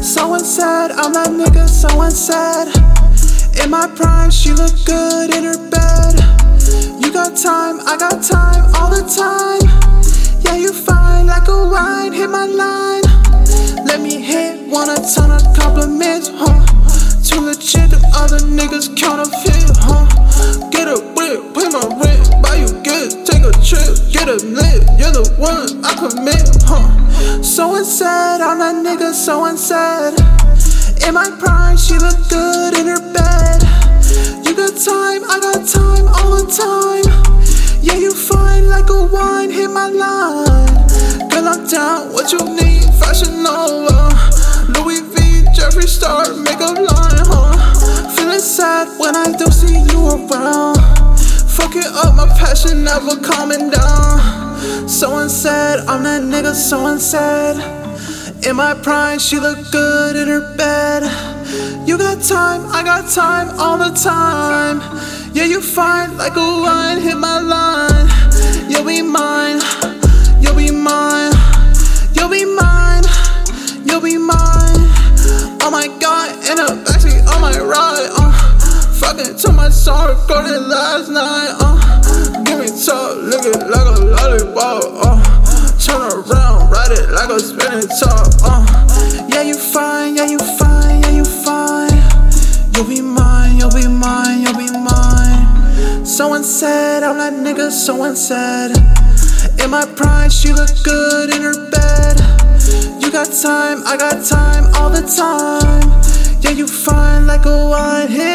Someone said I'm that nigga, someone said In my prime, she look good in her bed. You got time, I got time, all the time. Yeah, you fine like a wine, hit my line. Let me hit, want a ton of compliments, You're the one I commit, huh. Someone said I'm that nigga, someone said In my prime, she look good in her bed. You got time, I got time, all the time. Yeah, you fine like a wine, hit my line. Girl, I'm down, what you need, Fashion Nova. Louis V, Jeffree Star, makeup line, huh. Feeling sad when I don't see you around. Fuck it up, my passion never calming down Someone said, I'm that nigga, someone said In my prime, she look good in her bed. You got time, I got time, all the time. Yeah, you fine like a wine, hit my line. You'll be mine, you'll be mine You'll be mine, you'll be mine. Oh my god, in the backseat on my ride, uh Fucking to my song recorded last night, uh around, ride it like a spinning top, uh. Yeah, you fine, yeah, you fine, yeah, you fine. You'll be mine, you'll be mine, you'll be mine. Someone said, I'm that nigga, someone said. In my prime, she look good in her bed. You got time, I got time, all the time. Yeah, you fine like a wine, hit